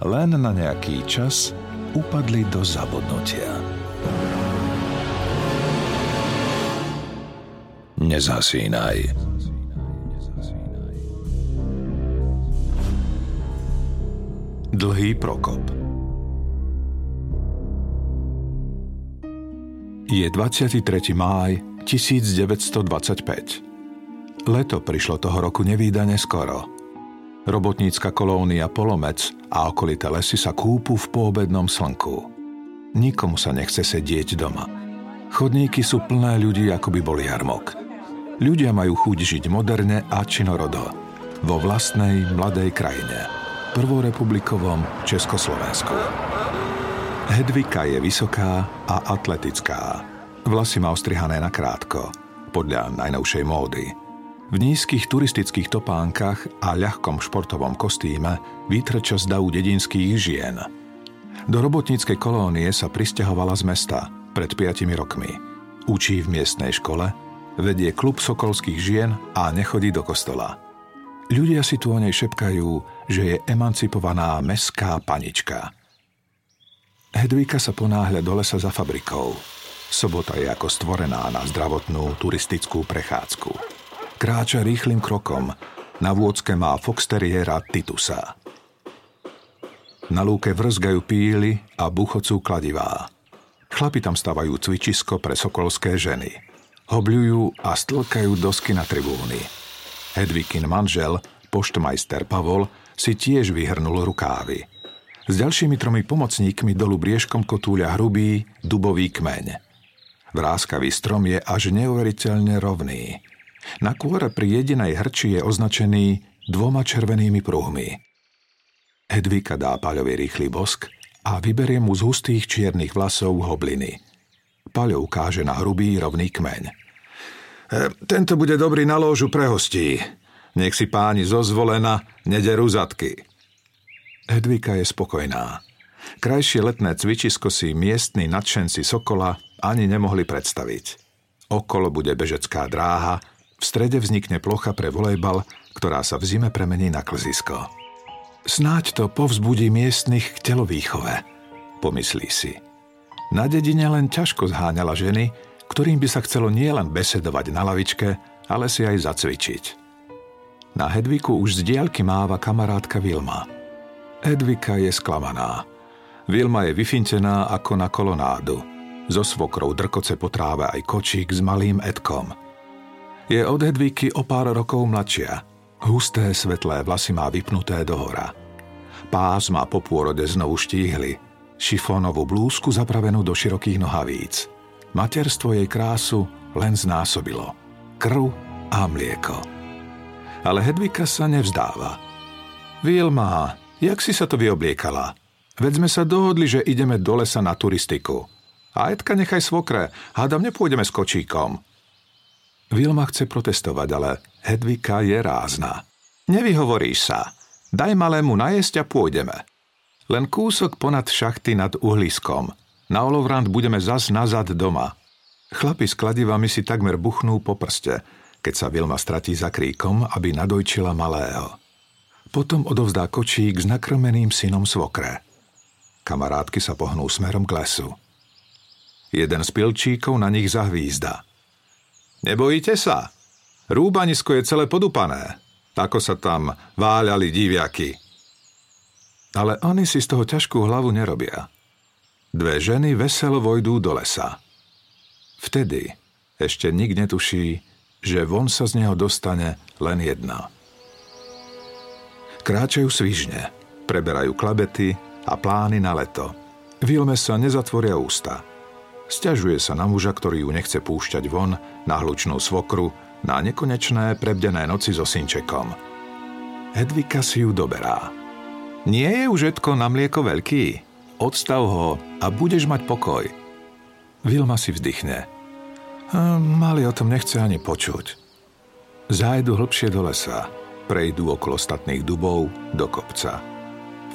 len na nejaký čas upadli do zabudnutia. Nezasínaj. Dlhý prokop Je 23. máj 1925. Leto prišlo toho roku nevýdane skoro – Robotnícka kolónia Polomec a okolité lesy sa kúpu v poobednom slnku. Nikomu sa nechce sedieť doma. Chodníky sú plné ľudí, ako by boli jarmok. Ľudia majú chuť žiť moderne a činorodo. Vo vlastnej mladej krajine. Prvorepublikovom Československu. Hedvika je vysoká a atletická. Vlasy má ostrihané na krátko, podľa najnovšej módy – v nízkych turistických topánkach a ľahkom športovom kostýme vytrča z davu dedinských žien. Do robotníckej kolónie sa pristahovala z mesta pred 5 rokmi. Učí v miestnej škole, vedie klub sokolských žien a nechodí do kostola. Ľudia si tu o nej šepkajú, že je emancipovaná mestská panička. Hedvíka sa ponáhľa do lesa za fabrikou. Sobota je ako stvorená na zdravotnú turistickú prechádzku. Kráča rýchlým krokom. Na vôdzke má foxteriera Titusa. Na lúke vrzgajú píly a buchocú kladivá. Chlapi tam stavajú cvičisko pre sokolské ženy. Hobľujú a stlkajú dosky na tribúny. Hedvikin manžel, poštmajster Pavol, si tiež vyhrnul rukávy. S ďalšími tromi pomocníkmi dolu briežkom kotúľa hrubý, dubový kmeň. Vráskavý strom je až neuveriteľne rovný. Na kôre pri jedinej hrči je označený dvoma červenými pruhmi. Hedvika dá Paľovi rýchly bosk a vyberie mu z hustých čiernych vlasov hobliny. Paľo ukáže na hrubý rovný kmeň. E, tento bude dobrý na lóžu pre hostí. Nech si páni zozvolena nederú zadky. Hedvika je spokojná. Krajšie letné cvičisko si miestni nadšenci Sokola ani nemohli predstaviť. Okolo bude bežecká dráha, v strede vznikne plocha pre volejbal, ktorá sa v zime premení na klzisko. Snáď to povzbudí miestnych k telovýchove, pomyslí si. Na dedine len ťažko zháňala ženy, ktorým by sa chcelo nielen besedovať na lavičke, ale si aj zacvičiť. Na Hedviku už z diaľky máva kamarátka Vilma. Hedvika je sklamaná. Vilma je vyfintená ako na kolonádu. Zo svokrou drkoce potráve aj kočík s malým Edkom – je od Hedvíky o pár rokov mladšia. Husté svetlé vlasy má vypnuté dohora. Pás má po pôrode znovu štíhly. Šifónovú blúzku zapravenú do širokých nohavíc. Materstvo jej krásu len znásobilo. Krv a mlieko. Ale Hedvika sa nevzdáva. Vilma, jak si sa to vyobliekala? Veď sme sa dohodli, že ideme do lesa na turistiku. A Edka nechaj svokre, hádam nepôjdeme s kočíkom. Vilma chce protestovať, ale Hedvika je rázna. Nevyhovoríš sa. Daj malému najesť a pôjdeme. Len kúsok ponad šachty nad uhliskom. Na olovrant budeme zas nazad doma. Chlapi s kladivami si takmer buchnú po prste, keď sa Vilma stratí za kríkom, aby nadojčila malého. Potom odovzdá kočík s nakrmeným synom svokre. Kamarátky sa pohnú smerom k lesu. Jeden z pilčíkov na nich zahvízda – Nebojíte sa? Rúbanisko je celé podupané. Ako sa tam váľali diviaky. Ale oni si z toho ťažkú hlavu nerobia. Dve ženy veselo vojdú do lesa. Vtedy ešte nik netuší, že von sa z neho dostane len jedna. Kráčajú svižne, preberajú klabety a plány na leto. Vilme sa nezatvoria ústa – Sťažuje sa na muža, ktorý ju nechce púšťať von, na hlučnú svokru, na nekonečné prebdené noci so synčekom. Hedvika si ju doberá. Nie je už Edko na mlieko veľký? odstav ho a budeš mať pokoj. Vilma si vzdychne. A mali o tom nechce ani počuť. Zájdu hlbšie do lesa, prejdú okolo ostatných dubov do kopca.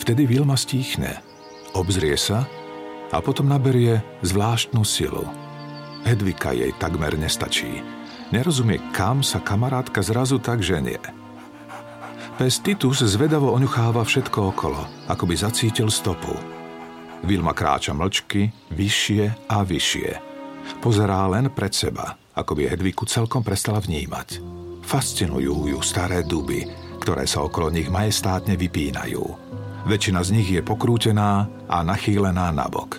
Vtedy Vilma stíchne, obzrie sa a potom naberie zvláštnu silu. Hedvika jej takmer nestačí. Nerozumie, kam sa kamarátka zrazu tak ženie. Pes Titus zvedavo oňucháva všetko okolo, ako by zacítil stopu. Vilma kráča mlčky, vyššie a vyššie. Pozerá len pred seba, ako by Hedviku celkom prestala vnímať. Fascinujú ju staré duby, ktoré sa okolo nich majestátne vypínajú. Väčšina z nich je pokrútená a nachýlená nabok.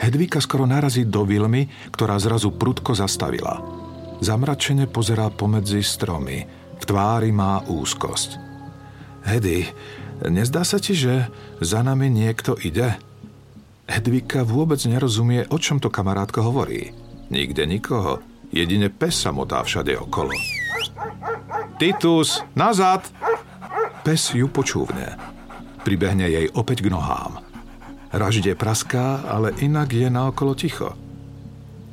Hedvika skoro narazí do Vilmy, ktorá zrazu prudko zastavila. Zamračene pozerá pomedzi stromy, v tvári má úzkosť. Hedy, nezdá sa ti, že za nami niekto ide? Hedvika vôbec nerozumie, o čom to kamarátka hovorí. Nikde nikoho, jedine pes sa motá všade okolo. Titus, nazad! Pes ju počúvne. Pribehne jej opäť k nohám. Ražde praská, ale inak je naokolo ticho.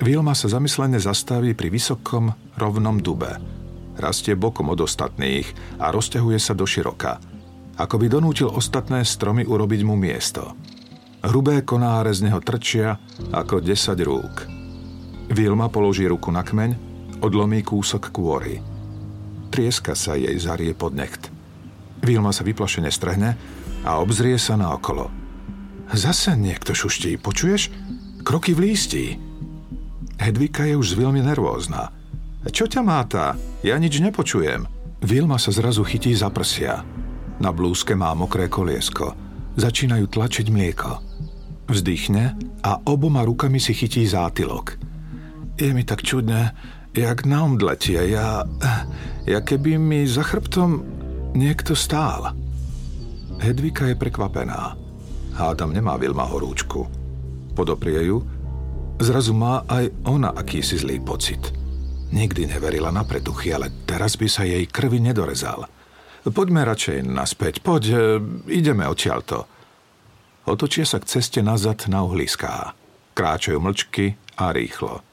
Vilma sa zamyslene zastaví pri vysokom, rovnom dube – rastie bokom od ostatných a rozťahuje sa do široka. Ako by donútil ostatné stromy urobiť mu miesto. Hrubé konáre z neho trčia ako 10 rúk. Vilma položí ruku na kmeň, odlomí kúsok kôry. Trieska sa jej zarie pod necht. Vilma sa vyplašene strehne a obzrie sa na okolo. Zase niekto šuští, počuješ? Kroky v lístí. Hedvika je už veľmi nervózna. Čo ťa máta? Ja nič nepočujem. Vilma sa zrazu chytí za prsia. Na blúzke má mokré koliesko. Začínajú tlačiť mlieko. Vzdychne a oboma rukami si chytí zátylok. Je mi tak čudne, jak na omdletie. Ja, ja keby mi za chrbtom niekto stál. Hedvika je prekvapená. Hádam nemá Vilma horúčku. Podoprie ju. Zrazu má aj ona akýsi zlý pocit – Nikdy neverila na pretuchy, ale teraz by sa jej krvi nedorezal. Poďme radšej naspäť, poď, e, ideme odtiaľto. Otočia sa k ceste nazad na uhliská. Kráčajú mlčky a rýchlo.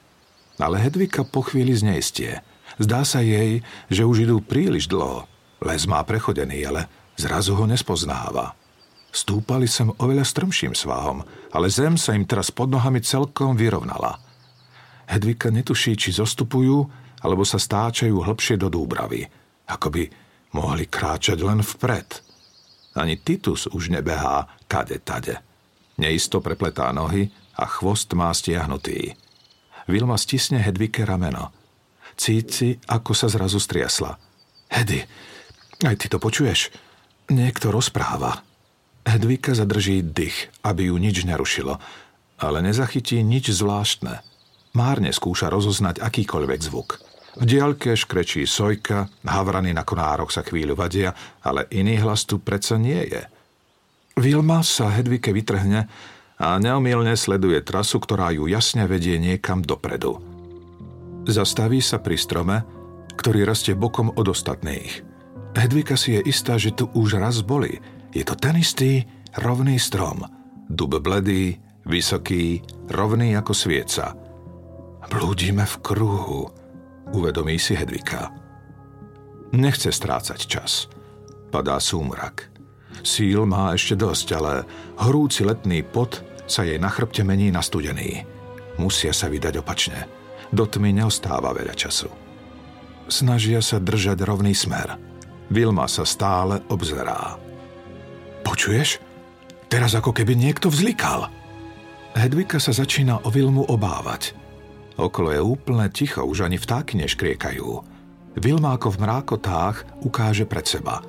Ale Hedvika po chvíli zneistie. Zdá sa jej, že už idú príliš dlho. Les má prechodený, ale zrazu ho nespoznáva. Stúpali sem oveľa strmším svahom, ale zem sa im teraz pod nohami celkom vyrovnala – Hedvika netuší, či zostupujú, alebo sa stáčajú hlbšie do dúbravy, ako by mohli kráčať len vpred. Ani Titus už nebehá kade tade. Neisto prepletá nohy a chvost má stiahnutý. Vilma stisne Hedvike rameno. Cíci, ako sa zrazu striasla. Hedy, aj ty to počuješ? Niekto rozpráva. Hedvika zadrží dých, aby ju nič nerušilo, ale nezachytí nič zvláštne. Márne skúša rozoznať akýkoľvek zvuk. V diaľke škrečí sojka, havrany na konároch sa chvíľu vadia, ale iný hlas tu predsa nie je. Vilma sa Hedvike vytrhne a neomilne sleduje trasu, ktorá ju jasne vedie niekam dopredu. Zastaví sa pri strome, ktorý rastie bokom od ostatných. Hedvika si je istá, že tu už raz boli. Je to ten istý, rovný strom. Dub bledý, vysoký, rovný ako svieca – Blúdime v kruhu, uvedomí si Hedvika. Nechce strácať čas. Padá súmrak. Síl má ešte dosť, ale horúci letný pot sa jej na chrbte mení na studený. Musia sa vydať opačne. Do tmy neostáva veľa času. Snažia sa držať rovný smer. Vilma sa stále obzerá. Počuješ? Teraz ako keby niekto vzlikal. Hedvika sa začína o Vilmu obávať – Okolo je úplne ticho, už ani vtáky neškriekajú. Vilma ako v mrákotách ukáže pred seba.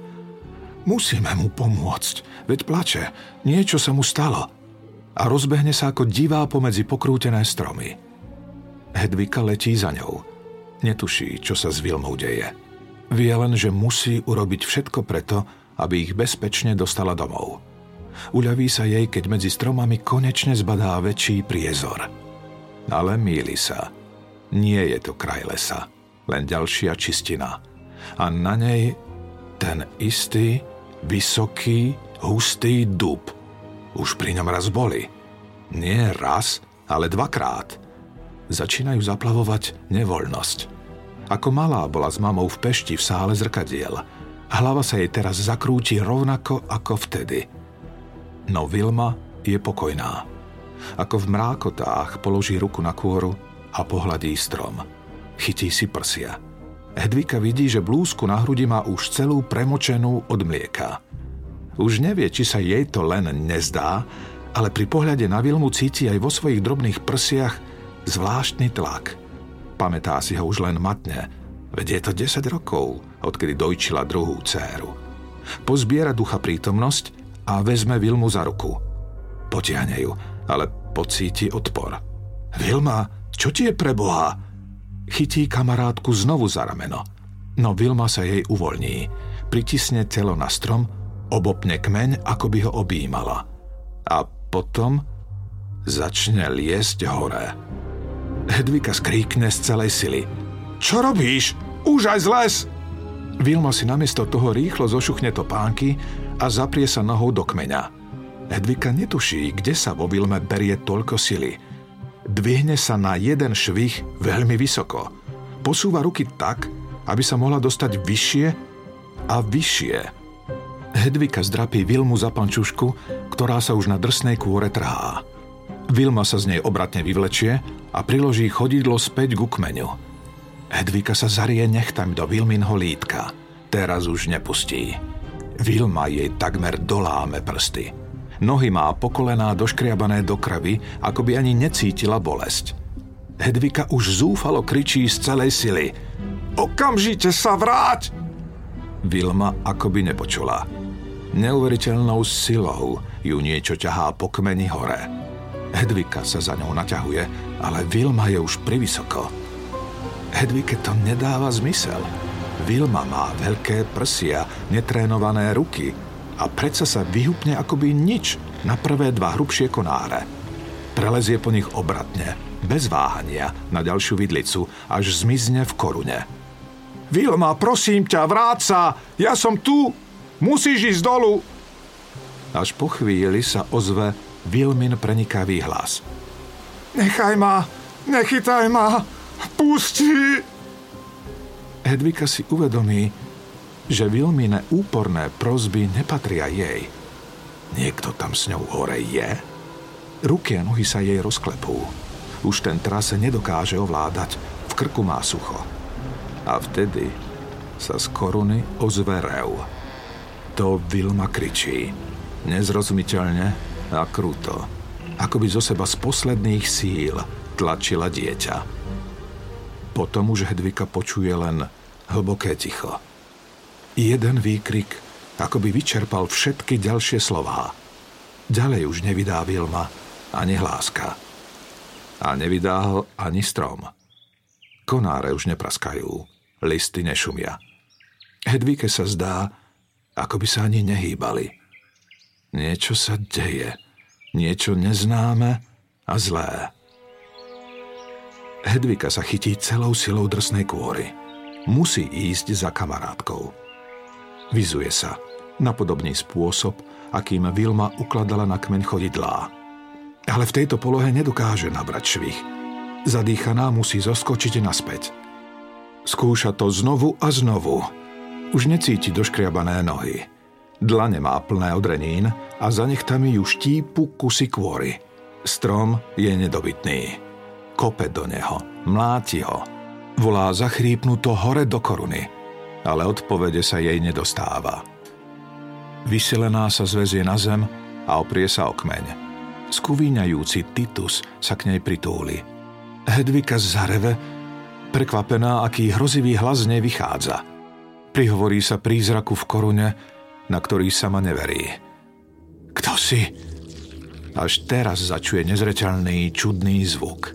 Musíme mu pomôcť, veď plače, niečo sa mu stalo. A rozbehne sa ako divá pomedzi pokrútené stromy. Hedvika letí za ňou. Netuší, čo sa s Vilmou deje. Vie len, že musí urobiť všetko preto, aby ich bezpečne dostala domov. Uľaví sa jej, keď medzi stromami konečne zbadá väčší priezor. Ale míli sa. Nie je to kraj lesa, len ďalšia čistina. A na nej ten istý, vysoký, hustý dub. Už pri ňom raz boli. Nie raz, ale dvakrát. Začínajú zaplavovať nevoľnosť. Ako malá bola s mamou v Pešti v sále zrkadiel. Hlava sa jej teraz zakrúti rovnako ako vtedy. No Vilma je pokojná. Ako v mrákotách položí ruku na kôru a pohľadí strom. Chytí si prsia. Hedvika vidí, že blúzku na hrudi má už celú premočenú od mlieka. Už nevie, či sa jej to len nezdá, ale pri pohľade na Vilmu cíti aj vo svojich drobných prsiach zvláštny tlak. Pamätá si ho už len matne, veď je to 10 rokov, odkedy dojčila druhú dceru. Pozbiera ducha prítomnosť a vezme Vilmu za ruku. Potiahne ju, ale pocíti odpor. Vilma, čo ti je pre Boha? Chytí kamarátku znovu za rameno. No Vilma sa jej uvoľní. Pritisne telo na strom, obopne kmeň, ako by ho objímala. A potom začne liesť hore. Hedvika skríkne z celej sily. Čo robíš? Už aj zles! Vilma si namiesto toho rýchlo zošuchne topánky a zaprie sa nohou do kmeňa. Hedvika netuší, kde sa vo Vilme berie toľko sily – Dvihne sa na jeden švih veľmi vysoko. Posúva ruky tak, aby sa mohla dostať vyššie a vyššie. Hedvika zdrapí Vilmu za pančušku, ktorá sa už na drsnej kôre trhá. Vilma sa z nej obratne vyvlečie a priloží chodidlo späť ku kmeňu. Hedvika sa zarie nechtami do Vilminho lítka. Teraz už nepustí. Vilma jej takmer doláme prsty. Nohy má pokolená doškriabané do krvi, ako by ani necítila bolesť. Hedvika už zúfalo kričí z celej sily. Okamžite sa vráť! Vilma akoby nepočula. Neuveriteľnou silou ju niečo ťahá po kmeni hore. Hedvika sa za ňou naťahuje, ale Vilma je už privysoko. Hedvike to nedáva zmysel. Vilma má veľké prsia, netrénované ruky – a predsa sa vyhupne akoby nič na prvé dva hrubšie konáre. Prelezie po nich obratne, bez váhania, na ďalšiu vidlicu, až zmizne v korune. Vilma, prosím ťa, vráť sa! Ja som tu! Musíš ísť dolu! Až po chvíli sa ozve Vilmin prenikavý hlas. Nechaj ma! Nechytaj ma! Pusti! Hedvika si uvedomí, že Vilmine úporné prozby nepatria jej. Niekto tam s ňou hore je? Ruky a nohy sa jej rozklepú. Už ten trase nedokáže ovládať, v krku má sucho. A vtedy sa z koruny ozve rev. To Vilma kričí. Nezrozumiteľne a kruto. Ako by zo seba z posledných síl tlačila dieťa. Potom už Hedvika počuje len hlboké ticho. Jeden výkrik, ako by vyčerpal všetky ďalšie slová. Ďalej už nevydá Vilma ani hláska. A nevydá ho ani strom. Konáre už nepraskajú, listy nešumia. Hedvike sa zdá, ako by sa ani nehýbali. Niečo sa deje, niečo neznáme a zlé. Hedvika sa chytí celou silou drsnej kôry. Musí ísť za kamarátkou. Vizuje sa. Napodobný spôsob, akým Vilma ukladala na kmeň chodidlá. Ale v tejto polohe nedokáže nabrať švih. Zadýchaná musí zoskočiť naspäť. Skúša to znovu a znovu. Už necíti doškriabané nohy. Dlane má plné odrenín a za nechtami ju štípu kusy kôry. Strom je nedobytný. Kope do neho, mláti ho. Volá zachrípnuto hore do koruny – ale odpovede sa jej nedostáva. Vyselená sa zväzie na zem a oprie sa o kmeň. Skúvíňajúci Titus sa k nej pritúli. Hedvika zareve, prekvapená, aký hrozivý hlas z nej vychádza. Prihovorí sa prízraku v korune, na ktorý sama neverí. Kto si? Až teraz začuje nezreteľný, čudný zvuk.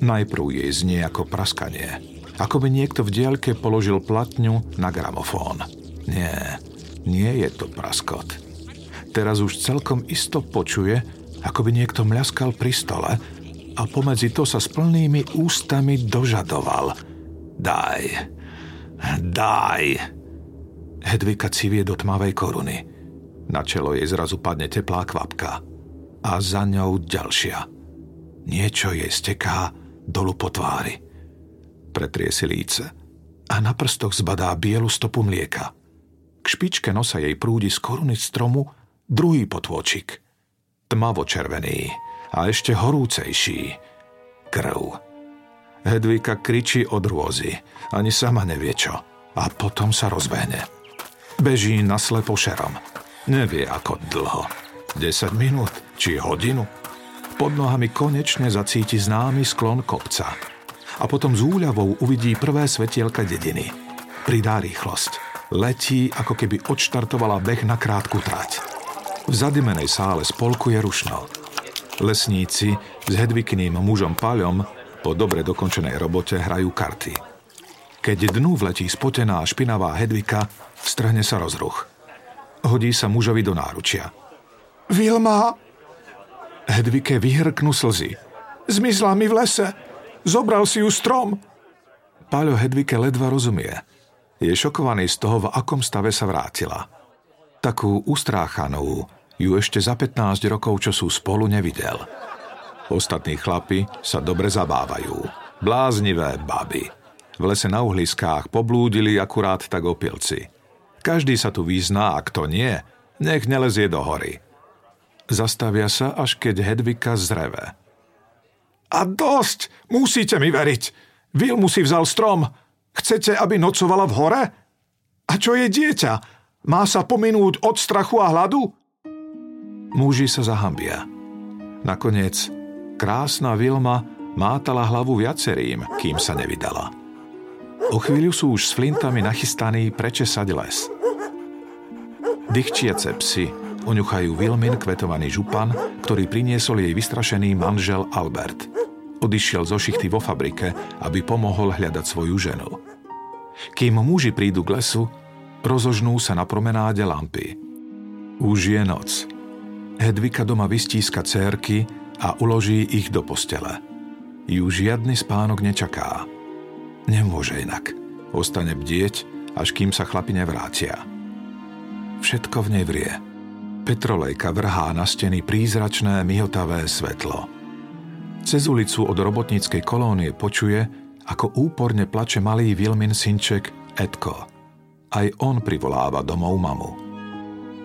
Najprv jej znie ako praskanie – ako by niekto v diaľke položil platňu na gramofón. Nie, nie je to praskot. Teraz už celkom isto počuje, ako by niekto mľaskal pri stole a pomedzi to sa s plnými ústami dožadoval. Daj, daj. Hedvika civie do tmavej koruny. Na čelo jej zrazu padne teplá kvapka. a za ňou ďalšia. Niečo jej steká dolu po tvári. Pretrie si líce a na prstoch zbadá bielu stopu mlieka. K špičke nosa jej prúdi z koruny stromu druhý potôčik. Tmavo červený a ešte horúcejší. Krv. Hedvika kričí od rôzy. Ani sama nevie čo. A potom sa rozbehne. Beží naslepo šerom. Nevie ako dlho. 10 minút či hodinu. Pod nohami konečne zacíti známy sklon kopca. A potom s úľavou uvidí prvé svetielka dediny. Pridá rýchlosť. Letí, ako keby odštartovala beh na krátku trať. V zadimenej sále spolku je rušno. Lesníci s Hedvikným mužom Paľom po dobre dokončenej robote hrajú karty. Keď dnu vletí spotená a špinavá Hedvika, strhne sa rozruch. Hodí sa mužovi do náručia. Vilma! Hedvike vyhrknú slzy. Zmizla mi v lese. Zobral si ju strom. Páľo Hedvike ledva rozumie. Je šokovaný z toho, v akom stave sa vrátila. Takú ustráchanú ju ešte za 15 rokov, čo sú spolu, nevidel. Ostatní chlapi sa dobre zabávajú. Bláznivé baby. V lese na uhliskách poblúdili akurát tak opilci. Každý sa tu vyzná a kto nie, nech nelezie do hory. Zastavia sa, až keď Hedvika zreve. A dosť! Musíte mi veriť! Vil si vzal strom. Chcete, aby nocovala v hore? A čo je dieťa? Má sa pominúť od strachu a hladu? Muži sa zahambia. Nakoniec krásna Vilma mátala hlavu viacerým, kým sa nevydala. O chvíľu sú už s flintami nachystaní prečesať les. Dychčiace psy oňuchajú Vilmin kvetovaný župan, ktorý priniesol jej vystrašený manžel Albert. Odišiel zo šichty vo fabrike, aby pomohol hľadať svoju ženu. Kým muži prídu k lesu, rozožnú sa na promenáde lampy. Už je noc. Hedvika doma vystíska cérky a uloží ich do postele. Ju žiadny spánok nečaká. Nemôže inak. Ostane bdieť, až kým sa chlapi nevrátia. Všetko v nej vrie. Petrolejka vrhá na steny prízračné myhotavé svetlo. Cez ulicu od robotníckej kolónie počuje, ako úporne plače malý Vilmin synček Edko. Aj on privoláva domov mamu.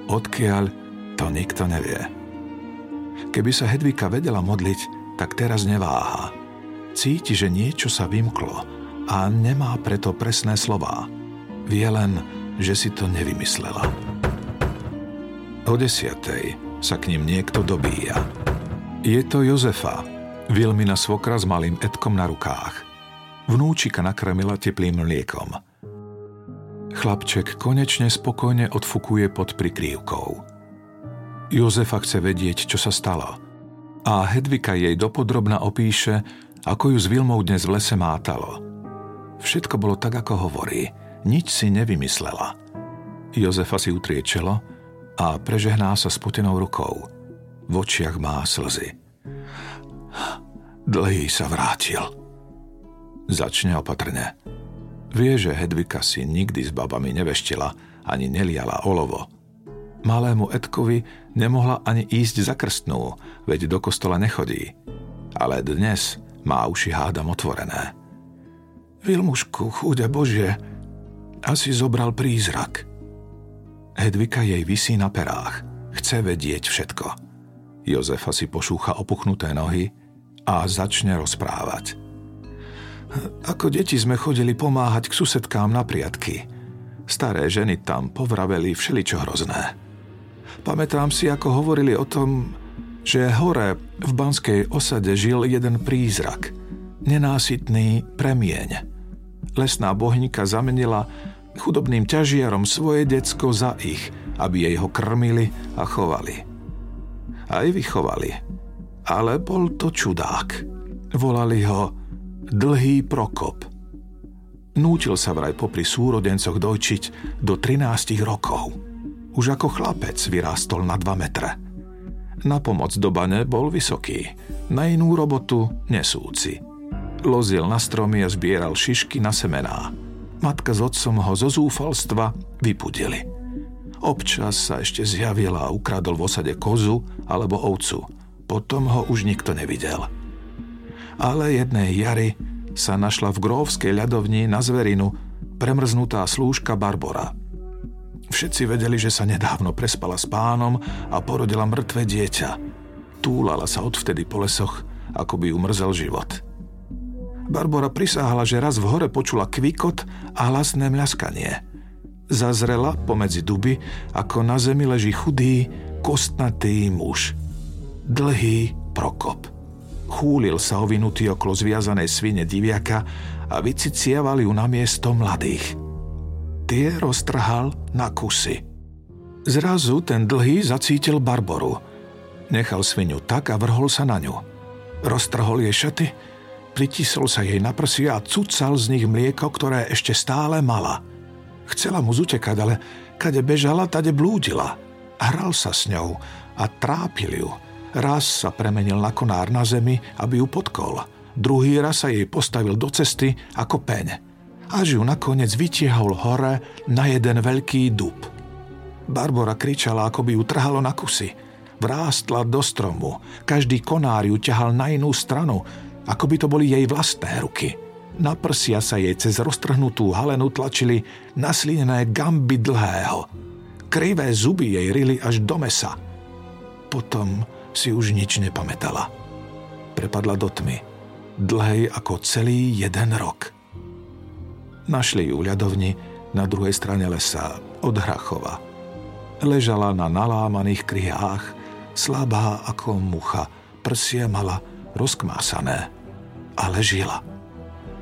Odkiaľ, to nikto nevie. Keby sa Hedvika vedela modliť, tak teraz neváha. Cíti, že niečo sa vymklo a nemá preto presné slová. Vie len, že si to nevymyslela. O desiatej sa k ním niekto dobíja. Je to Jozefa, Vilmina svokra s malým Edkom na rukách. Vnúčika nakrmila teplým mliekom. Chlapček konečne spokojne odfukuje pod prikrývkou. Jozefa chce vedieť, čo sa stalo. A Hedvika jej dopodrobna opíše, ako ju s Vilmou dnes v lese mátalo – Všetko bolo tak, ako hovorí. Nič si nevymyslela. Jozefa si utrie čelo a prežehná sa spotenou rukou. V očiach má slzy. Dlhý sa vrátil. Začne opatrne. Vie, že Hedvika si nikdy s babami neveštila ani neliala olovo. Malému Edkovi nemohla ani ísť za krstnú, veď do kostola nechodí. Ale dnes má uši hádam otvorené. Vilmušku, chude Bože, asi zobral prízrak. Hedvika jej vysí na perách. Chce vedieť všetko. Jozefa si pošúcha opuchnuté nohy a začne rozprávať. Ako deti sme chodili pomáhať k susedkám na priatky. Staré ženy tam povraveli všeličo hrozné. Pamätám si, ako hovorili o tom, že hore v banskej osade žil jeden prízrak, nenásytný premieň lesná bohnika zamenila chudobným ťažiarom svoje decko za ich, aby jej ho krmili a chovali. Aj vychovali. Ale bol to čudák. Volali ho Dlhý Prokop. Nútil sa vraj popri súrodencoch dojčiť do 13 rokov. Už ako chlapec vyrástol na 2 metre. Na pomoc do bane bol vysoký, na inú robotu nesúci. Lozil na stromy a zbieral šišky na semená. Matka s otcom ho zo zúfalstva vypudili. Občas sa ešte zjavila a ukradol v osade kozu alebo ovcu. Potom ho už nikto nevidel. Ale jednej jary sa našla v gróvskej ľadovni na zverinu premrznutá slúžka Barbora. Všetci vedeli, že sa nedávno prespala s pánom a porodila mŕtve dieťa. Túlala sa odvtedy po lesoch, ako by ju mrzel život. Barbora prisáhala, že raz v hore počula kvikot a hlasné mľaskanie. Zazrela pomedzi duby, ako na zemi leží chudý, kostnatý muž. Dlhý Prokop. Chúlil sa ovinutý okolo zviazanej svine diviaka a vycicieval ju na miesto mladých. Tie roztrhal na kusy. Zrazu ten dlhý zacítil Barboru. Nechal svinu tak a vrhol sa na ňu. Roztrhol jej šaty, pritisol sa jej na prsia a cucal z nich mlieko, ktoré ešte stále mala. Chcela mu zutekať, ale kade bežala, tade blúdila. Hral sa s ňou a trápil ju – Raz sa premenil na konár na zemi, aby ju potkol. Druhý raz sa jej postavil do cesty ako peň. Až ju nakoniec vytiahol hore na jeden veľký dub. Barbora kričala, ako by ju trhalo na kusy. Vrástla do stromu. Každý konár ju ťahal na inú stranu, ako by to boli jej vlastné ruky. Na prsia sa jej cez roztrhnutú halenu tlačili naslinené gamby dlhého. Krivé zuby jej rili až do mesa. Potom si už nič nepamätala. Prepadla do tmy, dlhej ako celý jeden rok. Našli ju ľadovni na druhej strane lesa od Hrachova. Ležala na nalámaných kryhách, slabá ako mucha, prsie mala rozkmásané, ale žila.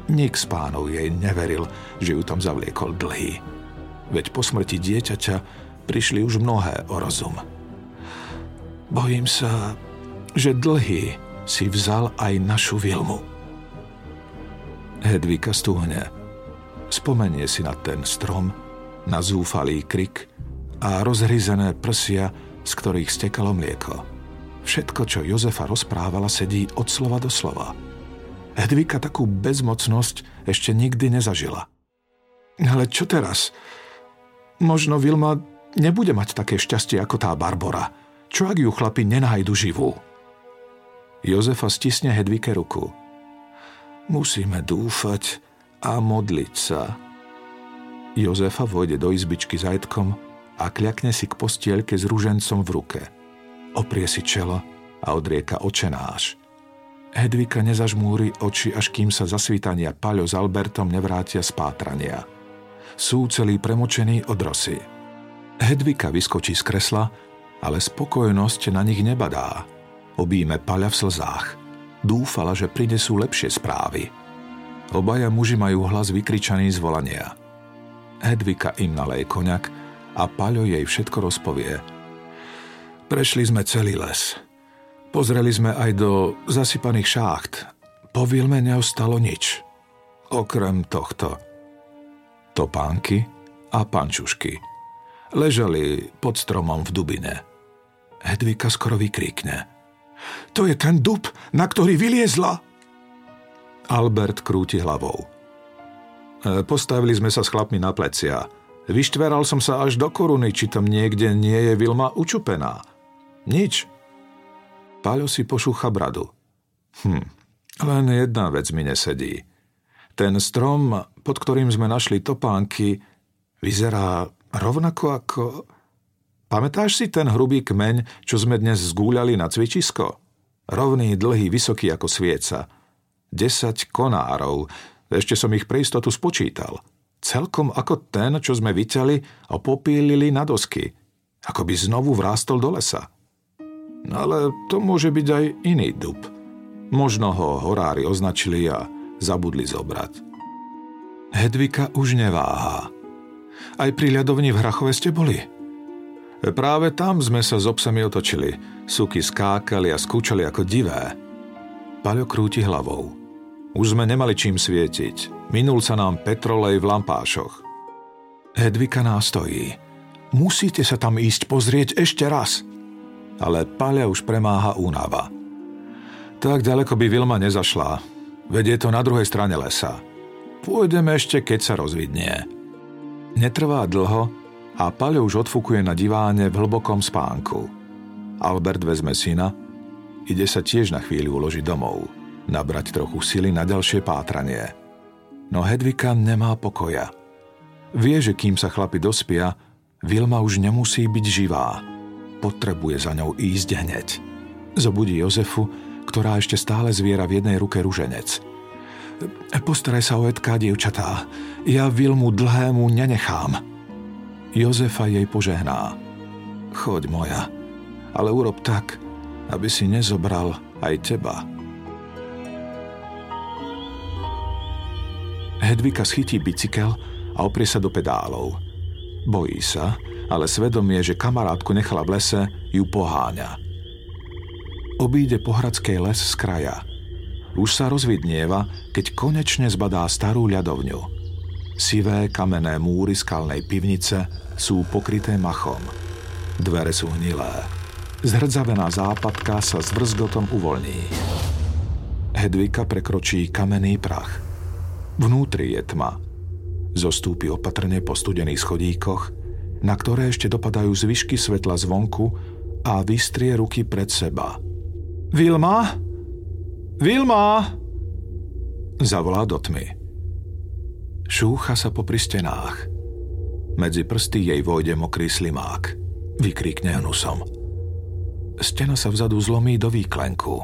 Nik z pánov jej neveril, že ju tam zavliekol dlhý. Veď po smrti dieťaťa prišli už mnohé o rozum. Bojím sa, že dlhý si vzal aj našu Vilmu. Hedvika stúhne. Spomenie si na ten strom, na zúfalý krik a rozhryzené prsia, z ktorých stekalo mlieko. Všetko, čo Jozefa rozprávala, sedí od slova do slova. Hedvika takú bezmocnosť ešte nikdy nezažila. Ale čo teraz? Možno Vilma nebude mať také šťastie ako tá Barbora – čo ak ju chlapi nenájdu živú? Jozefa stisne Hedvike ruku. Musíme dúfať a modliť sa. Jozefa vojde do izbičky zajtkom a kľakne si k postielke s ružencom v ruke. Oprie si čelo a odrieka očenáš. Hedvika nezažmúri oči, až kým sa zasvítania Paľo s Albertom nevrátia z pátrania. Sú celý premočený od rosy. Hedvika vyskočí z kresla ale spokojnosť na nich nebadá. Obíme paľa v slzách. Dúfala, že prinesú lepšie správy. Obaja muži majú hlas vykričaný z volania. Hedvika im nalej koňak a Paľo jej všetko rozpovie. Prešli sme celý les. Pozreli sme aj do zasypaných šácht. Po Vilme neostalo nič. Okrem tohto. Topánky a pančušky ležali pod stromom v Dubine. Hedvika skoro vykríkne. To je ten dub, na ktorý vyliezla! Albert krúti hlavou. E, postavili sme sa s chlapmi na plecia. Vyštveral som sa až do koruny, či tam niekde nie je Vilma učupená. Nič. Páľo si pošúcha bradu. Hm, len jedna vec mi nesedí. Ten strom, pod ktorým sme našli topánky, vyzerá Rovnako ako... Pamätáš si ten hrubý kmeň, čo sme dnes zgúľali na cvičisko? Rovný, dlhý, vysoký ako svieca. Desať konárov. Ešte som ich pre istotu spočítal. Celkom ako ten, čo sme vyťali a popílili na dosky. Ako by znovu vrástol do lesa. Ale to môže byť aj iný dub. Možno ho horári označili a zabudli zobrať. Hedvika už neváha. Aj pri ľadovni v Hrachove ste boli? Práve tam sme sa s obsami otočili. Suky skákali a skúčali ako divé. Paľo krúti hlavou. Už sme nemali čím svietiť. Minul sa nám petrolej v lampášoch. Hedvika nástojí. Musíte sa tam ísť pozrieť ešte raz. Ale Paľa už premáha únava. Tak ďaleko by Vilma nezašla. Veď je to na druhej strane lesa. Pôjdeme ešte, keď sa rozvidnie. Netrvá dlho a Paľo už odfúkuje na diváne v hlbokom spánku. Albert vezme syna Ide sa tiež na chvíľu uložiť domov, nabrať trochu sily na ďalšie pátranie. No Hedvika nemá pokoja. Vie, že kým sa chlapi dospia, Vilma už nemusí byť živá. Potrebuje za ňou ísť hneď. Zobudí Jozefu, ktorá ešte stále zviera v jednej ruke ruženec. Postaraj sa o Edka, dievčatá. Ja Vilmu dlhému nenechám. Jozefa jej požehná. Choď moja, ale urob tak, aby si nezobral aj teba. Hedvika schytí bicykel a oprie sa do pedálov. Bojí sa, ale svedomie, že kamarátku nechala v lese, ju poháňa. Obíde pohradskej les z kraja. Už sa rozvidnieva, keď konečne zbadá starú ľadovňu. Sivé kamenné múry skalnej pivnice sú pokryté machom. Dvere sú hnilé. Zhrdzavená západka sa s vrzgotom uvoľní. Hedvika prekročí kamenný prach. Vnútri je tma. Zostúpi opatrne po studených schodíkoch, na ktoré ešte dopadajú zvyšky svetla zvonku a vystrie ruky pred seba. Vilma? Vilma? Zavolá do tmy. Šúcha sa po stenách. Medzi prsty jej vojde mokrý slimák. Vykríkne hnusom. Stena sa vzadu zlomí do výklenku.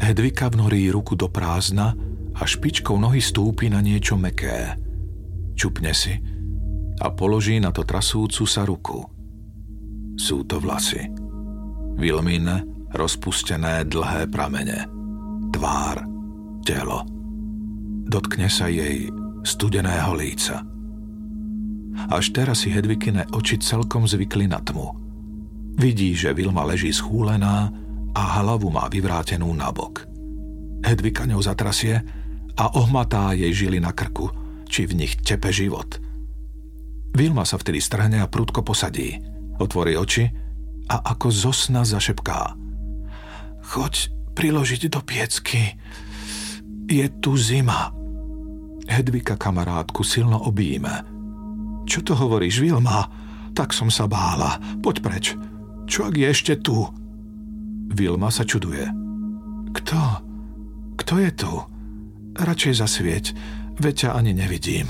Hedvika vnorí ruku do prázdna a špičkou nohy stúpi na niečo meké. Čupne si a položí na to trasúcu sa ruku. Sú to vlasy. Vilmin, rozpustené dlhé pramene. Tvár, telo. Dotkne sa jej studeného líca. Až teraz si Hedvikine oči celkom zvykli na tmu. Vidí, že Vilma leží schúlená a hlavu má vyvrátenú nabok. Hedvika ňou zatrasie a ohmatá jej žily na krku, či v nich tepe život. Vilma sa vtedy strhne a prudko posadí, otvorí oči a ako zo sna zašepká. Choď priložiť do piecky. Je tu zima. Hedvika kamarátku silno obíme. Čo to hovoríš, Vilma? Tak som sa bála. Poď preč. Čo ak je ešte tu? Vilma sa čuduje. Kto? Kto je tu? Radšej zasvieť, veď ťa ani nevidím.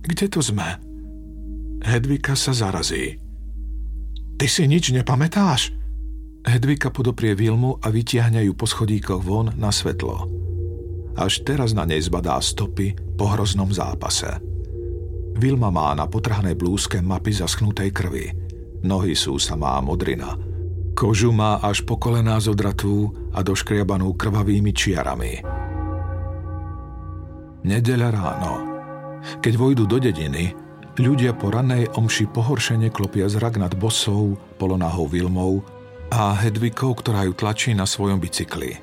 Kde to sme? Hedvika sa zarazí. Ty si nič nepamätáš? Hedvika podoprie Vilmu a vytiahne ju po schodíkoch von na svetlo. Až teraz na nej zbadá stopy po hroznom zápase. Vilma má na potrhanej blúzke mapy zaschnutej krvi – Nohy sú samá modrina. Kožu má až po kolená zodratú a doškriabanú krvavými čiarami. Nedeľa ráno. Keď vojdu do dediny, ľudia po ranej omši pohoršene klopia zrak nad bosou, polonahou Vilmou a Hedvikou, ktorá ju tlačí na svojom bicykli.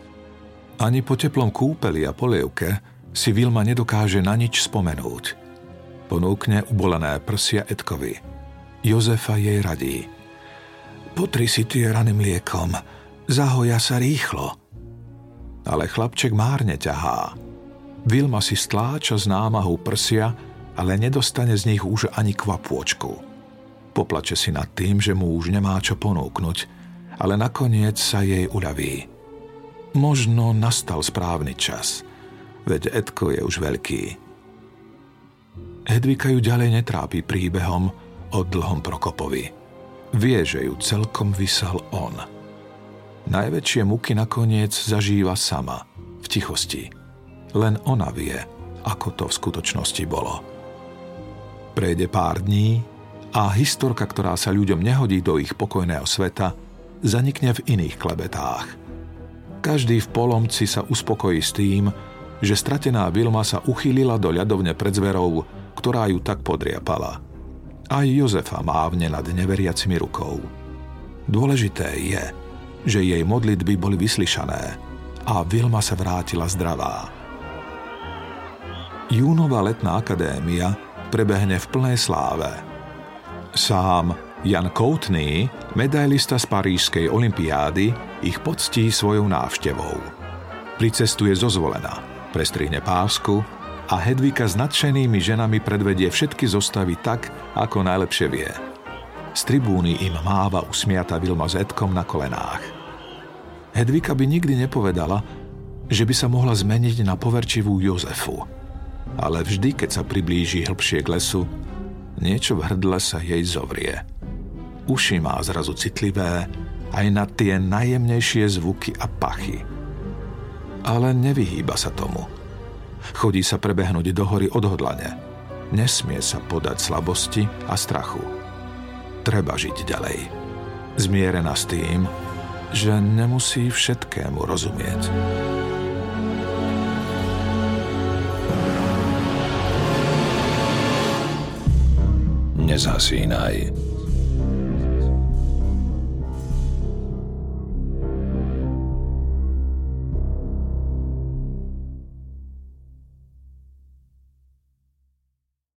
Ani po teplom kúpeli a polievke si Vilma nedokáže na nič spomenúť. Ponúkne ubolené prsia Edkovi – Jozefa jej radí. Potri si tie rany mliekom, zahoja sa rýchlo. Ale chlapček márne ťahá. Vilma si stláča z námahu prsia, ale nedostane z nich už ani kvapôčku. Poplače si nad tým, že mu už nemá čo ponúknuť, ale nakoniec sa jej uľaví. Možno nastal správny čas, veď Edko je už veľký. Hedvika ju ďalej netrápi príbehom, o dlhom Prokopovi. Vie, že ju celkom vysal on. Najväčšie muky nakoniec zažíva sama, v tichosti. Len ona vie, ako to v skutočnosti bolo. Prejde pár dní a historka, ktorá sa ľuďom nehodí do ich pokojného sveta, zanikne v iných klebetách. Každý v polomci sa uspokojí s tým, že stratená Vilma sa uchýlila do ľadovne pred zverou, ktorá ju tak podriapala – aj Jozefa mávne nad neveriacimi rukou. Dôležité je, že jej modlitby boli vyslyšané a Vilma sa vrátila zdravá. Júnová letná akadémia prebehne v plnej sláve. Sám Jan Koutný, medailista z Parížskej olympiády, ich poctí svojou návštevou. Pricestuje zozvolená, prestrihne pásku a Hedvika s nadšenými ženami predvedie všetky zostavy tak, ako najlepšie vie. Z tribúny im máva usmiata Vilma s Edkom na kolenách. Hedvika by nikdy nepovedala, že by sa mohla zmeniť na poverčivú Jozefu. Ale vždy, keď sa priblíži hlbšie k lesu, niečo v hrdle sa jej zovrie. Uši má zrazu citlivé aj na tie najjemnejšie zvuky a pachy. Ale nevyhýba sa tomu. Chodí sa prebehnúť do hory odhodlane. Nesmie sa podať slabosti a strachu. Treba žiť ďalej. Zmierená s tým, že nemusí všetkému rozumieť. Nezasínaj.